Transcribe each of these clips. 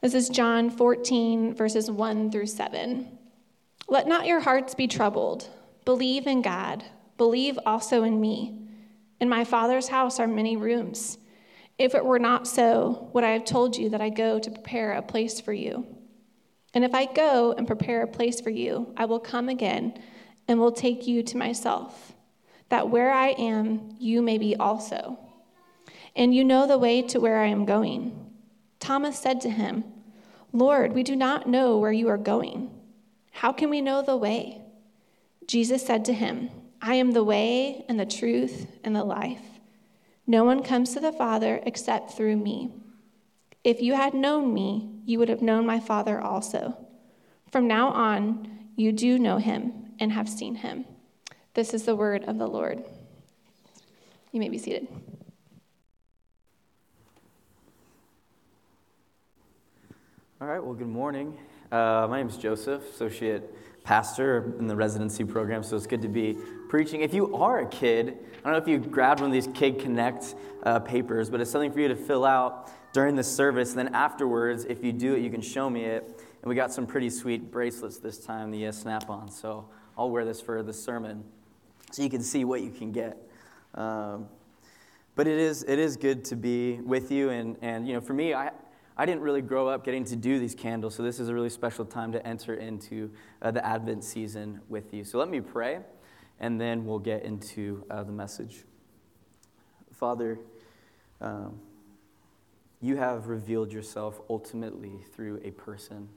This is John 14, verses 1 through 7. Let not your hearts be troubled. Believe in God. Believe also in me. In my Father's house are many rooms. If it were not so, would I have told you that I go to prepare a place for you? And if I go and prepare a place for you, I will come again and will take you to myself, that where I am, you may be also. And you know the way to where I am going. Thomas said to him, Lord, we do not know where you are going. How can we know the way? Jesus said to him, I am the way and the truth and the life. No one comes to the Father except through me. If you had known me, you would have known my Father also. From now on, you do know him and have seen him. This is the word of the Lord. You may be seated. All right, well, good morning. Uh, my name is Joseph, associate pastor in the residency program, so it's good to be preaching. If you are a kid, I don't know if you grabbed one of these Kid Connect uh, papers, but it's something for you to fill out during the service. And then afterwards, if you do it, you can show me it. And we got some pretty sweet bracelets this time, the uh, snap on. So I'll wear this for the sermon so you can see what you can get. Um, but it is, it is good to be with you. And, and you know, for me, I, I didn't really grow up getting to do these candles, so this is a really special time to enter into uh, the Advent season with you. So let me pray, and then we'll get into uh, the message. Father, um, you have revealed yourself ultimately through a person,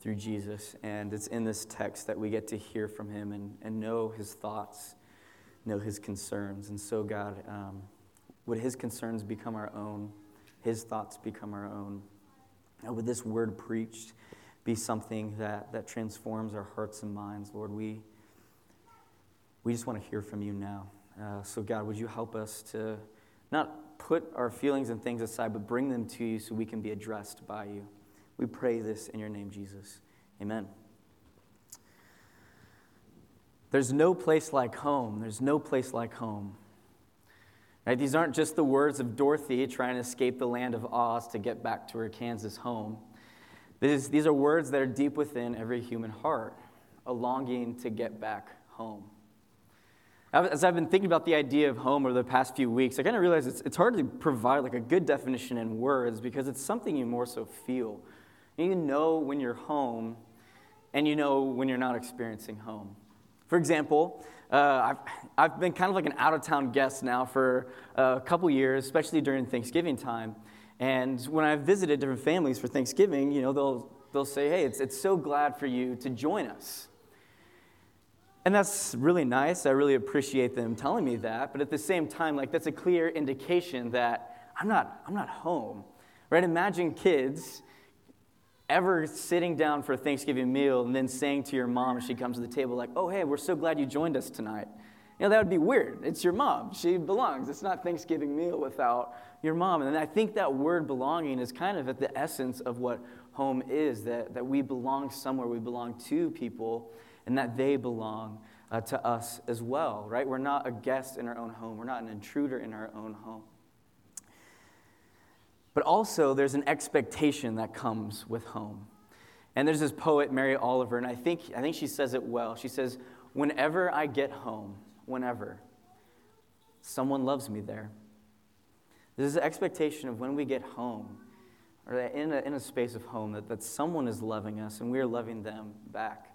through Jesus, and it's in this text that we get to hear from him and, and know his thoughts, know his concerns. And so, God, um, would his concerns become our own? His thoughts become our own. And would this word preached be something that, that transforms our hearts and minds, Lord? We, we just want to hear from you now. Uh, so, God, would you help us to not put our feelings and things aside, but bring them to you so we can be addressed by you? We pray this in your name, Jesus. Amen. There's no place like home. There's no place like home. Right? These aren't just the words of Dorothy trying to escape the land of Oz to get back to her Kansas home. These, these are words that are deep within every human heart, a longing to get back home. As I've been thinking about the idea of home over the past few weeks, I kind of realized it's, it's hard to provide like a good definition in words because it's something you more so feel. You know when you're home, and you know when you're not experiencing home. For example, uh, I've, I've been kind of like an out of town guest now for a couple years, especially during Thanksgiving time. And when I've visited different families for Thanksgiving, you know, they'll, they'll say, hey, it's, it's so glad for you to join us. And that's really nice. I really appreciate them telling me that. But at the same time, like, that's a clear indication that I'm not, I'm not home. Right? Imagine kids ever sitting down for a Thanksgiving meal and then saying to your mom as she comes to the table, like, oh, hey, we're so glad you joined us tonight. You know, that would be weird. It's your mom. She belongs. It's not Thanksgiving meal without your mom. And I think that word belonging is kind of at the essence of what home is that, that we belong somewhere, we belong to people, and that they belong uh, to us as well, right? We're not a guest in our own home, we're not an intruder in our own home. But also, there's an expectation that comes with home. And there's this poet, Mary Oliver, and I think, I think she says it well. She says, Whenever I get home, whenever, someone loves me there. There's an expectation of when we get home, or in a, in a space of home, that, that someone is loving us and we're loving them back.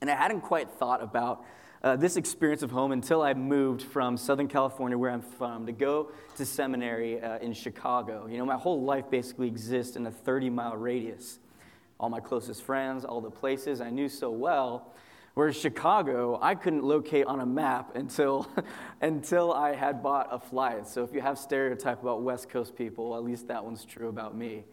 And I hadn't quite thought about uh, this experience of home until I moved from Southern California, where I'm from, to go to seminary uh, in Chicago. You know, my whole life basically exists in a 30 mile radius. All my closest friends, all the places I knew so well. Whereas Chicago, I couldn't locate on a map until, until I had bought a flight. So if you have stereotype about West Coast people, at least that one's true about me.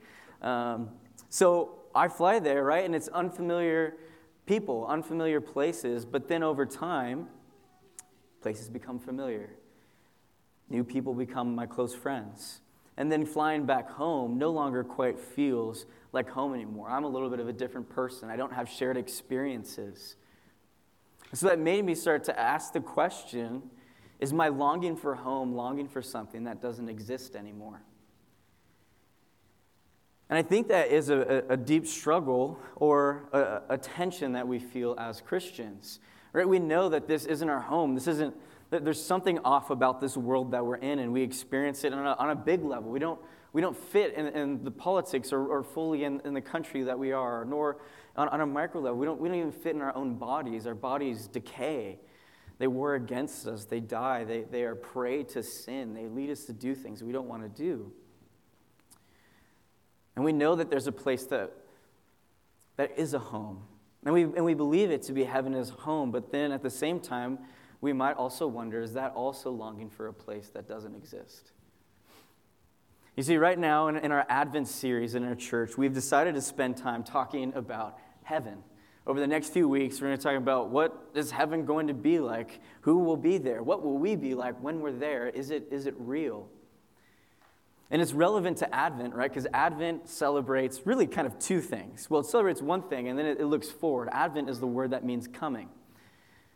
Um, so I fly there, right? And it's unfamiliar people, unfamiliar places, but then over time, places become familiar. New people become my close friends. And then flying back home no longer quite feels like home anymore. I'm a little bit of a different person. I don't have shared experiences. So that made me start to ask the question is my longing for home longing for something that doesn't exist anymore? And I think that is a, a deep struggle or a, a, tension that we feel as Christians. Right? We know that this isn't our home. This isn't, there's something off about this world that we're in, and we experience it on a, on a big level. We don't, we don't fit in, in the politics or, or fully in, in, the country that we are, nor on, on a micro level. We don't, we don't even fit in our own bodies. Our bodies decay. They war against us. They die. They, they are prey to sin. They lead us to do things we don't want to do. And we know that there's a place that, that is a home. And we, and we believe it to be heaven as home, but then at the same time, we might also wonder is that also longing for a place that doesn't exist? You see, right now in, in our Advent series in our church, we've decided to spend time talking about heaven. Over the next few weeks, we're going to talk about what is heaven going to be like? Who will be there? What will we be like when we're there? Is it, is it real? And it's relevant to Advent, right? Because Advent celebrates really kind of two things. Well, it celebrates one thing, and then it, it looks forward. Advent is the word that means coming.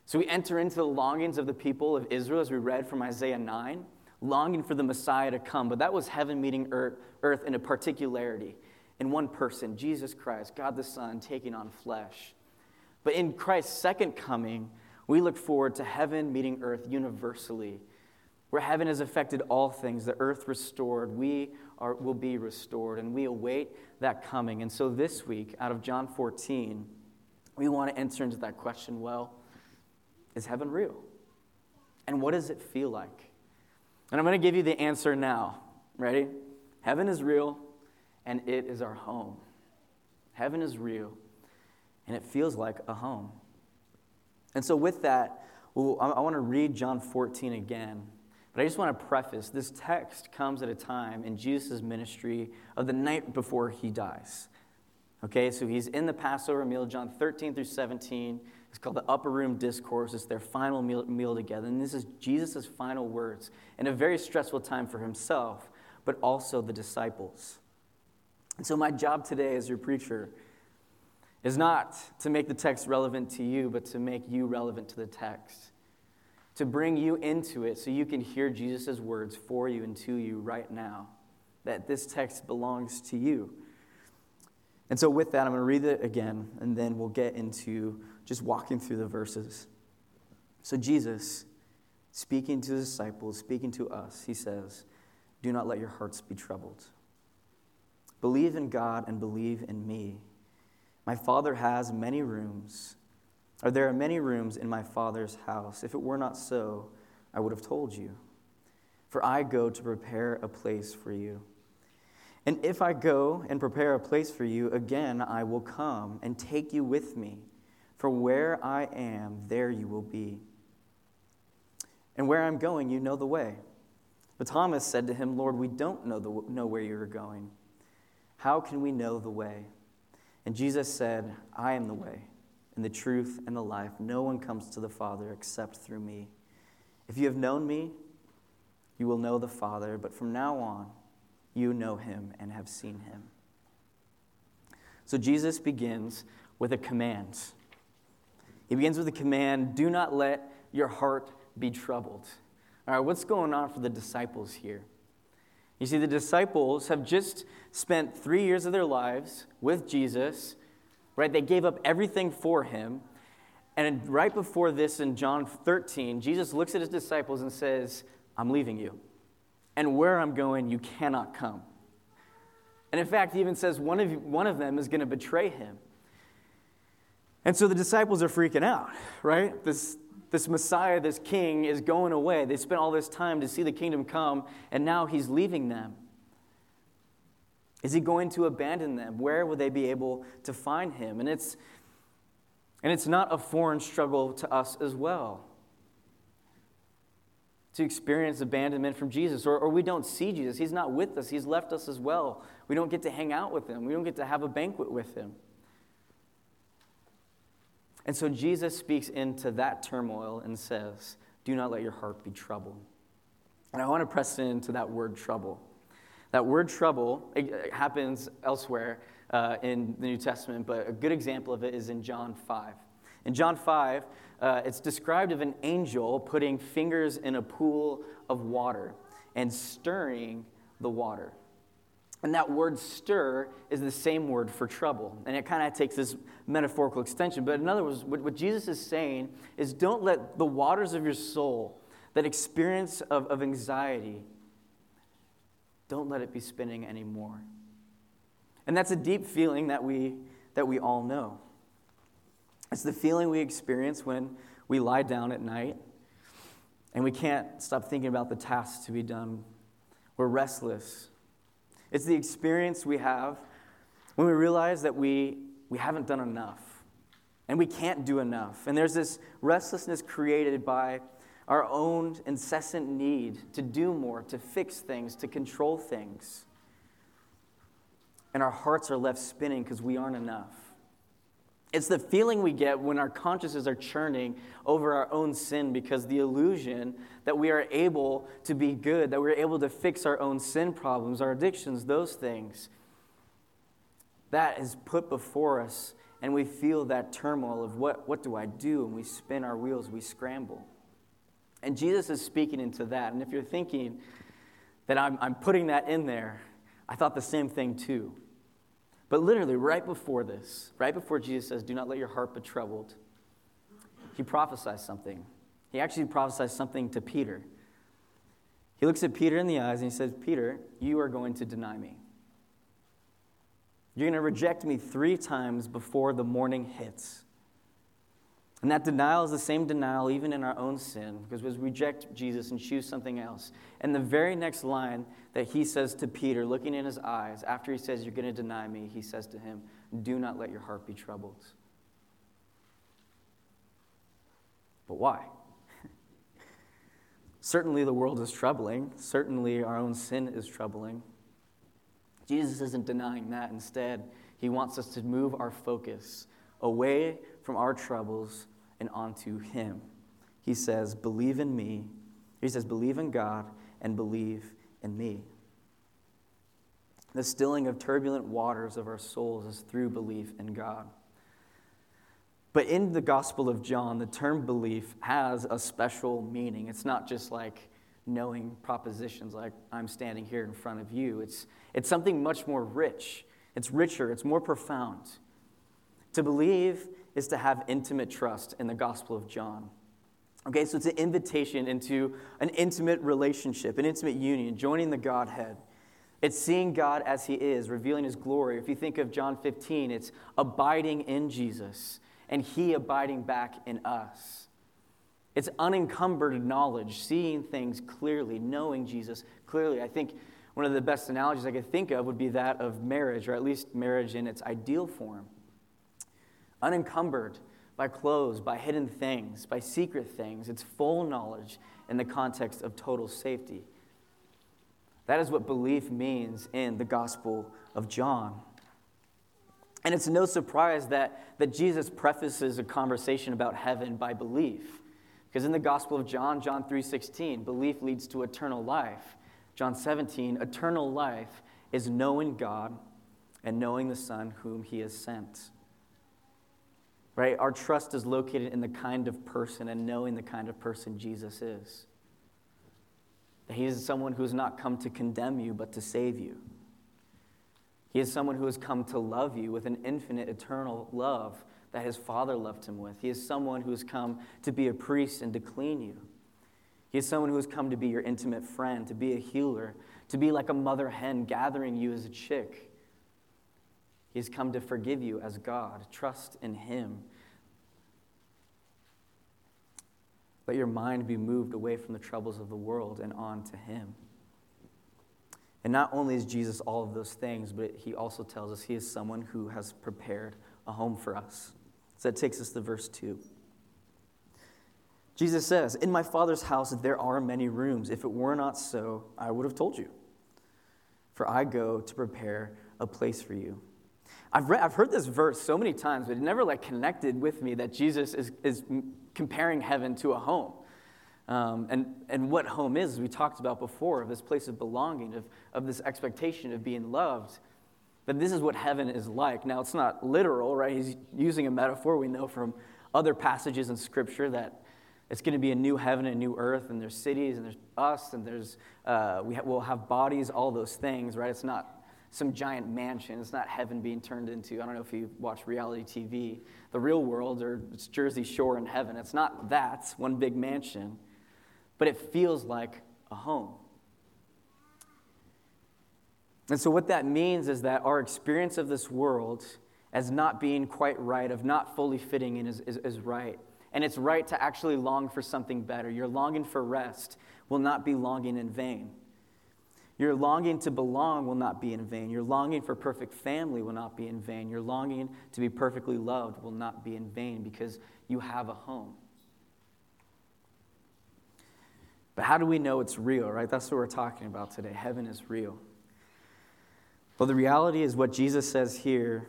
So we enter into the longings of the people of Israel, as we read from Isaiah 9, longing for the Messiah to come. But that was heaven meeting earth, earth in a particularity, in one person, Jesus Christ, God the Son, taking on flesh. But in Christ's second coming, we look forward to heaven meeting earth universally where heaven has affected all things, the earth restored, we are, will be restored, and we await that coming. And so this week, out of John 14, we want to answer into that question well, is heaven real? And what does it feel like? And I'm going to give you the answer now. Ready? Heaven is real, and it is our home. Heaven is real, and it feels like a home. And so, with that, I want to read John 14 again. But I just want to preface this text comes at a time in Jesus' ministry of the night before he dies. Okay, so he's in the Passover meal, John 13 through 17. It's called the Upper Room Discourse. It's their final meal, meal together. And this is Jesus' final words in a very stressful time for himself, but also the disciples. And so, my job today as your preacher is not to make the text relevant to you, but to make you relevant to the text to bring you into it so you can hear Jesus' words for you and to you right now. That this text belongs to you. And so, with that, I'm going to read it again, and then we'll get into just walking through the verses. So, Jesus, speaking to the disciples, speaking to us, he says, Do not let your hearts be troubled. Believe in God and believe in me. My Father has many rooms. Or there are many rooms in my Father's house. If it were not so, I would have told you. For I go to prepare a place for you. And if I go and prepare a place for you, again I will come and take you with me. For where I am, there you will be. And where I'm going, you know the way. But Thomas said to him, Lord, we don't know, the, know where you are going. How can we know the way? And Jesus said, I am the way and the truth and the life. No one comes to the Father except through me. If you have known me, you will know the Father, but from now on, you know him and have seen him. So Jesus begins with a command. He begins with a command do not let your heart be troubled. All right, what's going on for the disciples here? You see, the disciples have just spent three years of their lives with Jesus right? They gave up everything for him. And right before this in John 13, Jesus looks at his disciples and says, I'm leaving you. And where I'm going, you cannot come. And in fact, he even says one of, one of them is going to betray him. And so the disciples are freaking out, right? This, this Messiah, this king, is going away. They spent all this time to see the kingdom come, and now he's leaving them. Is he going to abandon them? Where will they be able to find him? And it's, and it's not a foreign struggle to us as well to experience abandonment from Jesus, or, or we don't see Jesus. He's not with us, He's left us as well. We don't get to hang out with Him, we don't get to have a banquet with Him. And so Jesus speaks into that turmoil and says, Do not let your heart be troubled. And I want to press into that word trouble. That word trouble happens elsewhere uh, in the New Testament, but a good example of it is in John 5. In John 5, uh, it's described of an angel putting fingers in a pool of water and stirring the water. And that word stir is the same word for trouble. And it kind of takes this metaphorical extension. But in other words, what, what, Jesus is saying is don't let the waters of your soul, that experience of, of anxiety, don't let it be spinning anymore. And that's a deep feeling that we, that we all know. It's the feeling we experience when we lie down at night and we can't stop thinking about the tasks to be done. We're restless. It's the experience we have when we realize that we, we haven't done enough and we can't do enough. And there's this restlessness created by our own incessant need to do more, to fix things, to control things. And our hearts are left spinning because we aren't enough. It's the feeling we get when our consciences are churning over our own sin because the illusion that we are able to be good, that we're able to fix our own sin problems, our addictions, those things, that is put before us, and we feel that turmoil of what, what do I do? And we spin our wheels, we scramble. And Jesus is speaking into that. And if you're thinking that I'm, I'm putting that in there, I thought the same thing too. But literally, right before this, right before Jesus says, Do not let your heart be troubled, he prophesies something. He actually prophesies something to Peter. He looks at Peter in the eyes and he says, Peter, you are going to deny me. You're going to reject me three times before the morning hits. And that denial is the same denial even in our own sin, because we reject Jesus and choose something else. And the very next line that he says to Peter, looking in his eyes, after he says, You're going to deny me, he says to him, Do not let your heart be troubled. But why? Certainly the world is troubling. Certainly our own sin is troubling. Jesus isn't denying that. Instead, he wants us to move our focus away from our troubles and onto Him. He says, Believe in me. He says, Believe in God and believe in me. The stilling of turbulent waters of our souls is through belief in God. But in the Gospel of John, the term belief has a special meaning. It's not just like knowing propositions like I'm standing here in front of you, it's, it's something much more rich. It's richer, it's more profound. To believe is to have intimate trust in the Gospel of John. Okay, so it's an invitation into an intimate relationship, an intimate union, joining the Godhead. It's seeing God as He is, revealing His glory. If you think of John 15, it's abiding in Jesus and He abiding back in us. It's unencumbered knowledge, seeing things clearly, knowing Jesus clearly. I think one of the best analogies I could think of would be that of marriage, or at least marriage in its ideal form unencumbered by clothes, by hidden things, by secret things. It's full knowledge in the context of total safety. That is what belief means in the Gospel of John. And it's no surprise that, that Jesus prefaces a conversation about heaven by belief. Because in the Gospel of John, John 3:16, belief leads to eternal life. John 17, eternal life is knowing God and knowing the Son whom he has sent right? Our trust is located in the kind of person and knowing the kind of person Jesus is. That he is someone who has not come to condemn you, but to save you. He is someone who has come to love you with an infinite, eternal love that his Father loved him with. He is someone who has come to be a priest and to clean you. He is someone who has come to be your intimate friend, to be a healer, to be like a mother hen gathering you as a chick He's come to forgive you as God. Trust in Him. Let your mind be moved away from the troubles of the world and on to Him. And not only is Jesus all of those things, but He also tells us He is someone who has prepared a home for us. So that takes us to verse 2. Jesus says, In my Father's house there are many rooms. If it were not so, I would have told you. For I go to prepare a place for you. I've, read, I've heard this verse so many times, but it never like connected with me that Jesus is, is comparing heaven to a home. Um, and, and what home is, we talked about before, of this place of belonging, of, of this expectation of being loved. But this is what heaven is like. Now, it's not literal, right? He's using a metaphor. We know from other passages in Scripture that it's going to be a new heaven and a new earth, and there's cities, and there's us, and there's, uh, we ha- we'll have bodies, all those things, right? It's not some giant mansion. It's not heaven being turned into, I don't know if you watch reality TV, the real world or it's Jersey Shore in heaven. It's not that, it's one big mansion, but it feels like a home. And so, what that means is that our experience of this world as not being quite right, of not fully fitting in, is, is, is right. And it's right to actually long for something better. Your longing for rest will not be longing in vain. Your longing to belong will not be in vain. Your longing for perfect family will not be in vain. Your longing to be perfectly loved will not be in vain because you have a home. But how do we know it's real, right? That's what we're talking about today. Heaven is real. Well, the reality is what Jesus says here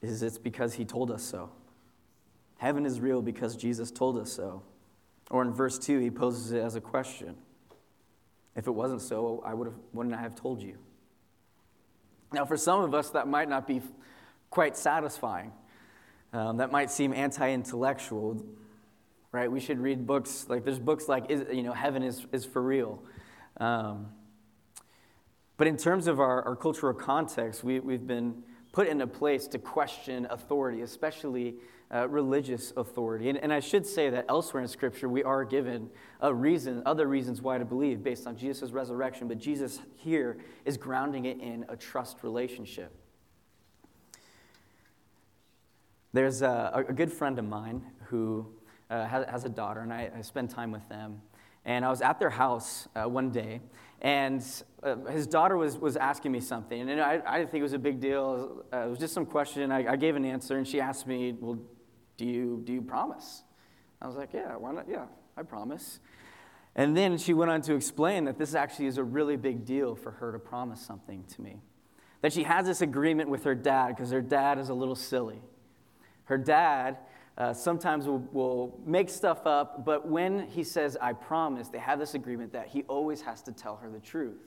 is it's because he told us so. Heaven is real because Jesus told us so. Or in verse 2, he poses it as a question. If it wasn't so, I would have, wouldn't I have told you? Now, for some of us, that might not be quite satisfying. Um, that might seem anti intellectual, right? We should read books like there's books like, is, you know, Heaven is, is for real. Um, but in terms of our, our cultural context, we, we've been put in a place to question authority, especially uh, religious authority. And, and, I should say that elsewhere in Scripture, we are given a reason, other reasons why to believe based on Jesus' resurrection, but Jesus here is grounding it in a trust relationship. There's a, a good friend of mine who uh, has, a daughter, and I, I, spend time with them. And I was at their house uh, one day, and uh, his daughter was, was asking me something. And I, I didn't think it was a big deal. Uh, it was just some question. I, I, gave an answer, and she asked me, Well, do you, do you promise? I was like, Yeah, why not? Yeah, I promise. And then she went on to explain that this actually is a really big deal for her to promise something to me. That she has this agreement with her dad because her dad is a little silly. Her dad uh, sometimes will, will make stuff up, but when he says, I promise, they have this agreement that he always has to tell her the truth.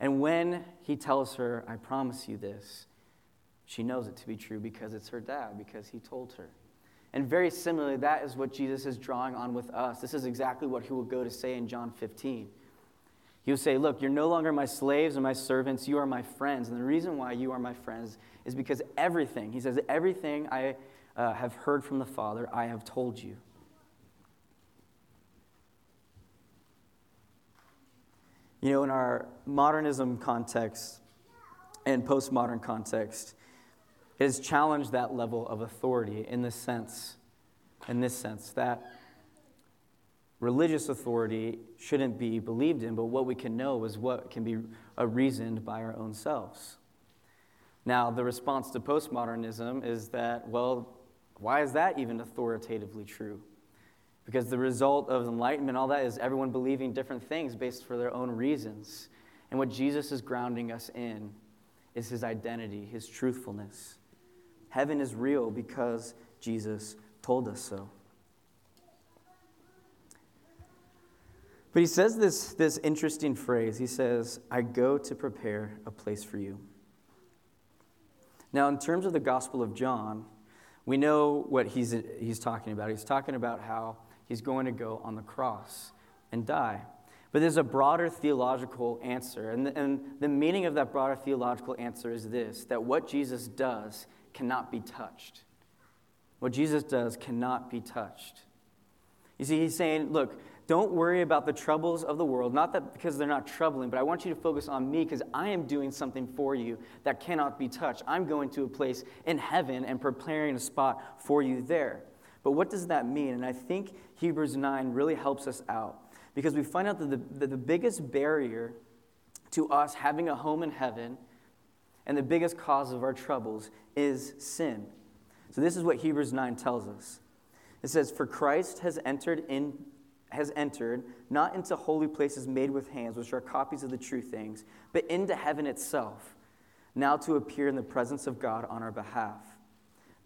And when he tells her, I promise you this, she knows it to be true because it's her dad, because he told her. And very similarly, that is what Jesus is drawing on with us. This is exactly what he will go to say in John 15. He will say, Look, you're no longer my slaves or my servants, you are my friends. And the reason why you are my friends is because everything, he says, everything I uh, have heard from the Father, I have told you. You know, in our modernism context and postmodern context, it has challenged that level of authority in this sense, in this sense, that religious authority shouldn't be believed in, but what we can know is what can be reasoned by our own selves. Now, the response to postmodernism is that, well, why is that even authoritatively true? Because the result of enlightenment, all that, is everyone believing different things based for their own reasons. And what Jesus is grounding us in is his identity, his truthfulness. Heaven is real because Jesus told us so. But he says this, this interesting phrase. He says, I go to prepare a place for you. Now, in terms of the Gospel of John, we know what he's, he's talking about. He's talking about how he's going to go on the cross and die. But there's a broader theological answer. And the, and the meaning of that broader theological answer is this that what Jesus does cannot be touched. What Jesus does cannot be touched. You see, he's saying, look, don't worry about the troubles of the world, not that because they're not troubling, but I want you to focus on me because I am doing something for you that cannot be touched. I'm going to a place in heaven and preparing a spot for you there. But what does that mean? And I think Hebrews 9 really helps us out because we find out that the, that the biggest barrier to us having a home in heaven and the biggest cause of our troubles is sin. So, this is what Hebrews 9 tells us. It says, For Christ has entered in has entered, not into holy places made with hands, which are copies of the true things, but into heaven itself, now to appear in the presence of God on our behalf.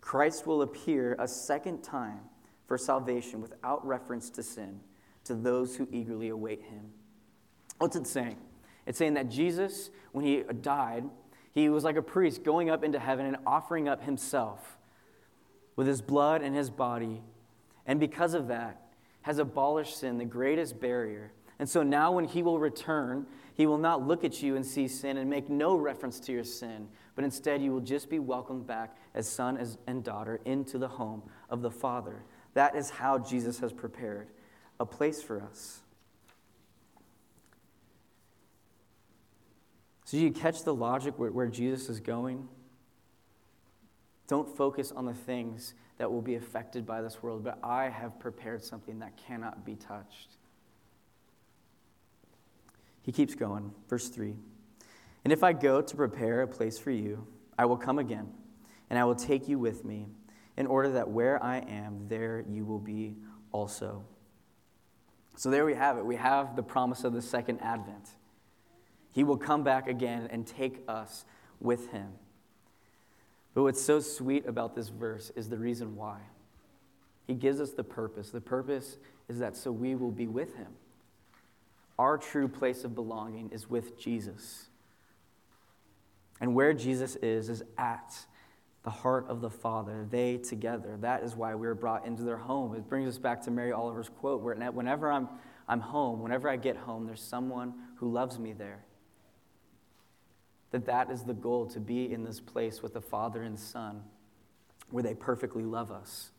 Christ will appear a second time for salvation without reference to sin to those who eagerly await him. What's it saying? It's saying that Jesus, when he died, he was like a priest going up into heaven and offering up himself with his blood and his body. And because of that, has abolished sin, the greatest barrier And so now, when he will return, he will not look at you and see sin and make no reference to your sin, but instead you will just be welcomed back as son and daughter into the home of the Father. That is how Jesus has prepared a place for us. So, you catch the logic where, where Jesus is going? Don't focus on the things that will be affected by this world, but I have prepared something that cannot be touched. He keeps going. Verse 3 And if I go to prepare a place for you, I will come again, and I will take you with me, in order that where I am, there you will be also. So there we have it. We have the promise of the second advent. He will come back again and take us with him. But what's so sweet about this verse is the reason why. He gives us the purpose. The purpose is that so we will be with him. Our true place of belonging is with Jesus. And where Jesus is, is at the heart of the Father, they together. That is why we are brought into their home. It brings us back to Mary Oliver's quote where whenever I'm, I'm home, whenever I get home, there's someone who loves me there that that is the goal to be in this place with the Father and Son where they perfectly love us.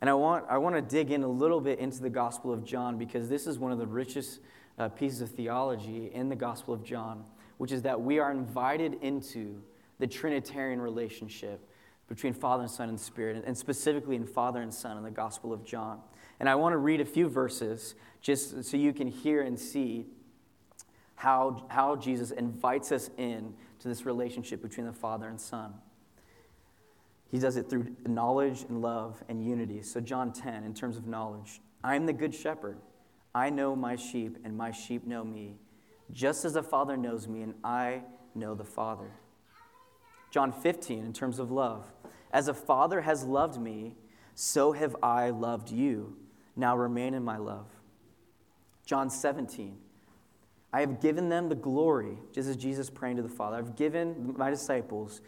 And I want, I want to dig in a little bit into the Gospel of John because this is one of the richest uh, pieces of theology in the Gospel of John, which is that we are invited into the Trinitarian relationship between Father and Son and Spirit, and specifically in Father and Son in the Gospel of John. And I want to read a few verses just so you can hear and see how, how Jesus invites us in to this relationship between the Father and Son. He does it through knowledge and love and unity. So, John 10, in terms of knowledge, I am the good shepherd. I know my sheep, and my sheep know me, just as the Father knows me, and I know the Father. John 15, in terms of love, as a Father has loved me, so have I loved you. Now remain in my love. John 17, I have given them the glory, just as Jesus praying to the Father. I've given my disciples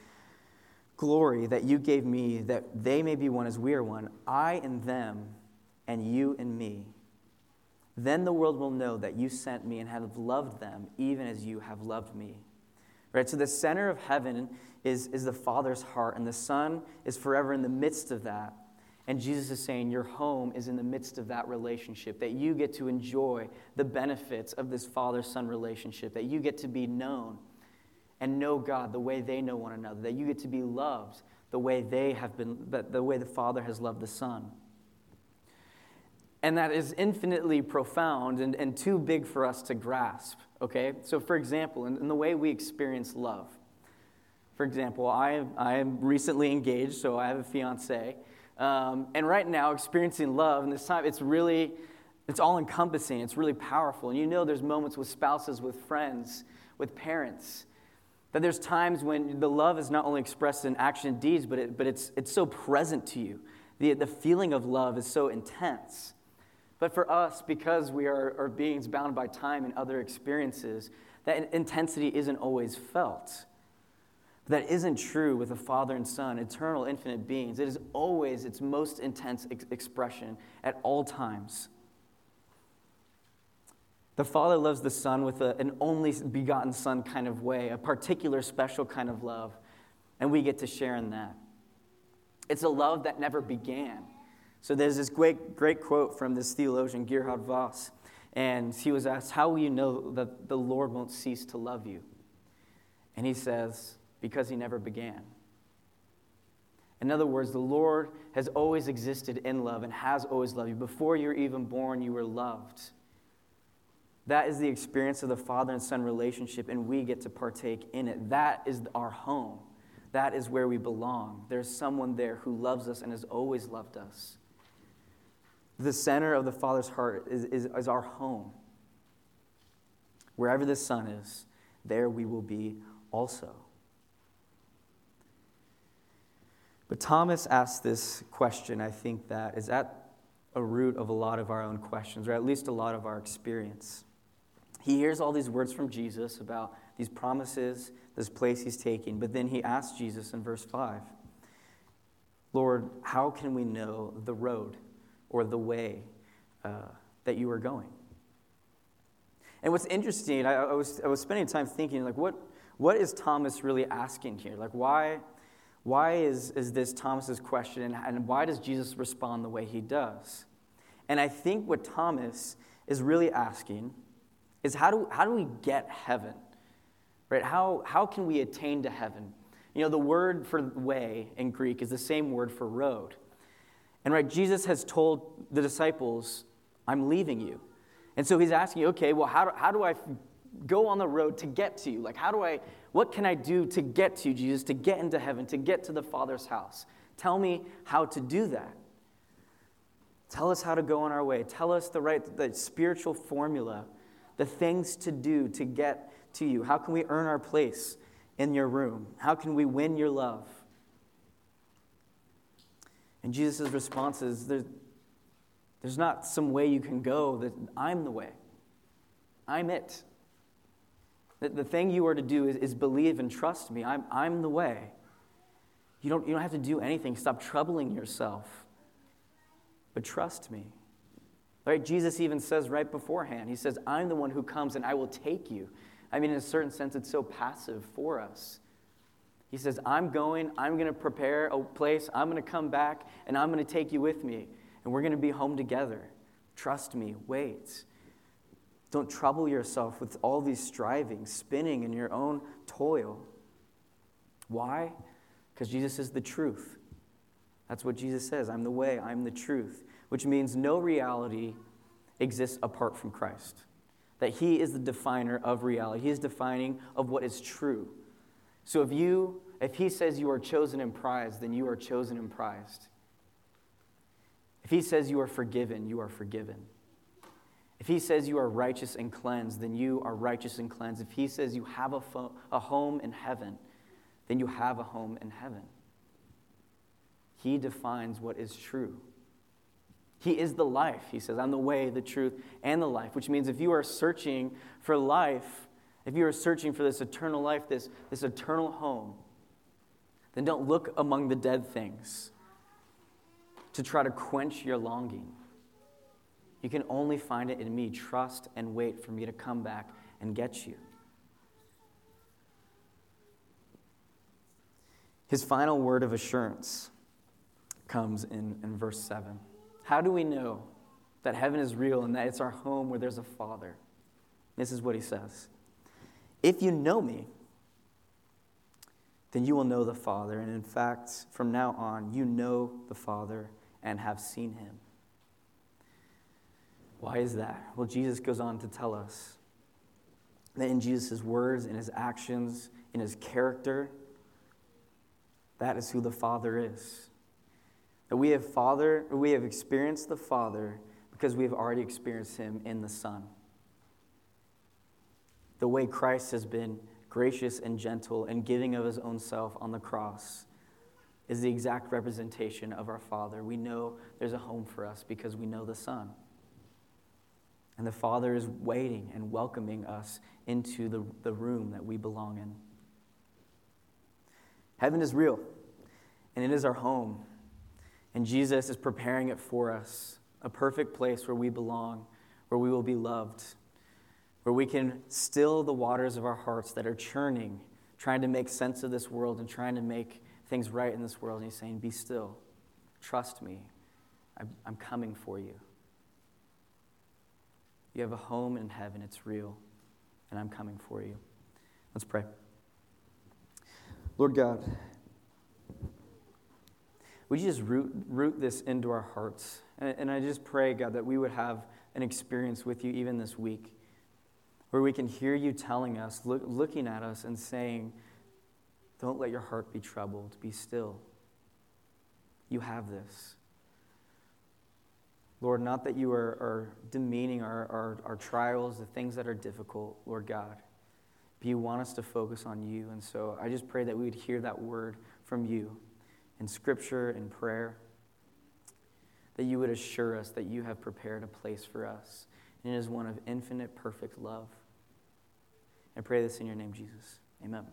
glory that you gave me, that they may be one as we are one, I and them, and you and me. Then the world will know that you sent me and have loved them, even as you have loved me. Right? So the center of heaven is, is the Father's heart, and the Son is forever in the midst of that. And Jesus is saying your home is in the midst of that relationship, that you get to enjoy the benefits of this father son relationship, that you get to be known and know God the way they know one another, that you get to be loved the way they have been, the way the Father has loved the Son. And that is infinitely profound and, and too big for us to grasp, okay? So, for example, in, in the way we experience love, for example, I, I am recently engaged, so I have a fiance. Um, and right now, experiencing love, in this time, it's really, it's all encompassing. It's really powerful. And you know, there's moments with spouses, with friends, with parents, that there's times when the love is not only expressed in action and deeds, but, it, but it's, it's so present to you. The, the feeling of love is so intense. But for us, because we are, are beings bound by time and other experiences, that intensity isn't always felt. That isn't true with a father and son, eternal, infinite beings. It is always its most intense ex- expression at all times. The Father loves the Son with a, an only begotten Son kind of way, a particular, special kind of love, and we get to share in that. It's a love that never began. So there's this great, great quote from this theologian, Gerhard Voss, and he was asked, How will you know that the Lord won't cease to love you? And he says, because he never began. In other words, the Lord has always existed in love and has always loved you. Before you were even born, you were loved. That is the experience of the father and son relationship, and we get to partake in it. That is our home. That is where we belong. There's someone there who loves us and has always loved us. The center of the Father's heart is, is, is our home. Wherever the Son is, there we will be also. But Thomas asked this question, I think, that is at a root of a lot of our own questions, or at least a lot of our experience. He hears all these words from Jesus about these promises, this place he's taking, but then he asks Jesus in verse 5 Lord, how can we know the road or the way uh, that you are going? And what's interesting, I, I, was, I was spending time thinking, like, what, what is Thomas really asking here? Like, why, why is, is this Thomas's question, and, and why does Jesus respond the way he does? And I think what Thomas is really asking is how do, how do we get heaven? Right? How, how can we attain to heaven? You know, the word for way in Greek is the same word for road. And right, Jesus has told the disciples, I'm leaving you. And so he's asking, okay, well, how do, how do I go on the road to get to you? Like, how do I, what can I do to get to you, Jesus, to get into heaven, to get to the Father's house? Tell me how to do that. Tell us how to go on our way. Tell us the right, the spiritual formula, the things to do to get to you. How can we earn our place in your room? How can we win your love? And Jesus' response is there's, there's not some way you can go that I'm the way. I'm it. The, the thing you are to do is, is believe and trust me. I'm, I'm the way. You don't, you don't have to do anything. Stop troubling yourself. But trust me. Right? Jesus even says right beforehand, He says, I'm the one who comes and I will take you. I mean, in a certain sense, it's so passive for us. He says, I'm going, I'm going to prepare a place, I'm going to come back, and I'm going to take you with me, and we're going to be home together. Trust me, wait. Don't trouble yourself with all these striving, spinning in your own toil. Why? Because Jesus is the truth. That's what Jesus says I'm the way, I'm the truth, which means no reality exists apart from Christ. That He is the definer of reality, He is defining of what is true. So if you if he says you are chosen and prized, then you are chosen and prized. If he says you are forgiven, you are forgiven. If he says you are righteous and cleansed, then you are righteous and cleansed. If he says you have a, fo- a home in heaven, then you have a home in heaven. He defines what is true. He is the life. He says, I'm the way, the truth, and the life, which means if you are searching for life, if you are searching for this eternal life, this, this eternal home, then don't look among the dead things to try to quench your longing. You can only find it in me. Trust and wait for me to come back and get you. His final word of assurance comes in, in verse 7. How do we know that heaven is real and that it's our home where there's a Father? This is what he says If you know me, then you will know the Father. And in fact, from now on, you know the Father and have seen him. Why is that? Well, Jesus goes on to tell us that in Jesus' words, in his actions, in his character, that is who the Father is. That we have Father, we have experienced the Father because we have already experienced him in the Son. The way Christ has been gracious and gentle and giving of his own self on the cross is the exact representation of our Father. We know there's a home for us because we know the Son. And the Father is waiting and welcoming us into the, the room that we belong in. Heaven is real, and it is our home. And Jesus is preparing it for us a perfect place where we belong, where we will be loved where we can still the waters of our hearts that are churning, trying to make sense of this world and trying to make things right in this world. And he's saying, Be still. Trust me. I'm coming for you. You have a home in heaven, it's real, and I'm coming for you. Let's pray. Lord God, would you just root, root this into our hearts? And, and I just pray, God, that we would have an experience with you even this week where we can hear you telling us, look, looking at us, and saying, Don't let your heart be troubled, be still. You have this. Lord, not that you are, are demeaning our, our, our trials, the things that are difficult, Lord God, but you want us to focus on you. And so I just pray that we would hear that word from you in scripture, and prayer, that you would assure us that you have prepared a place for us. And it is one of infinite, perfect love. I pray this in your name, Jesus. Amen.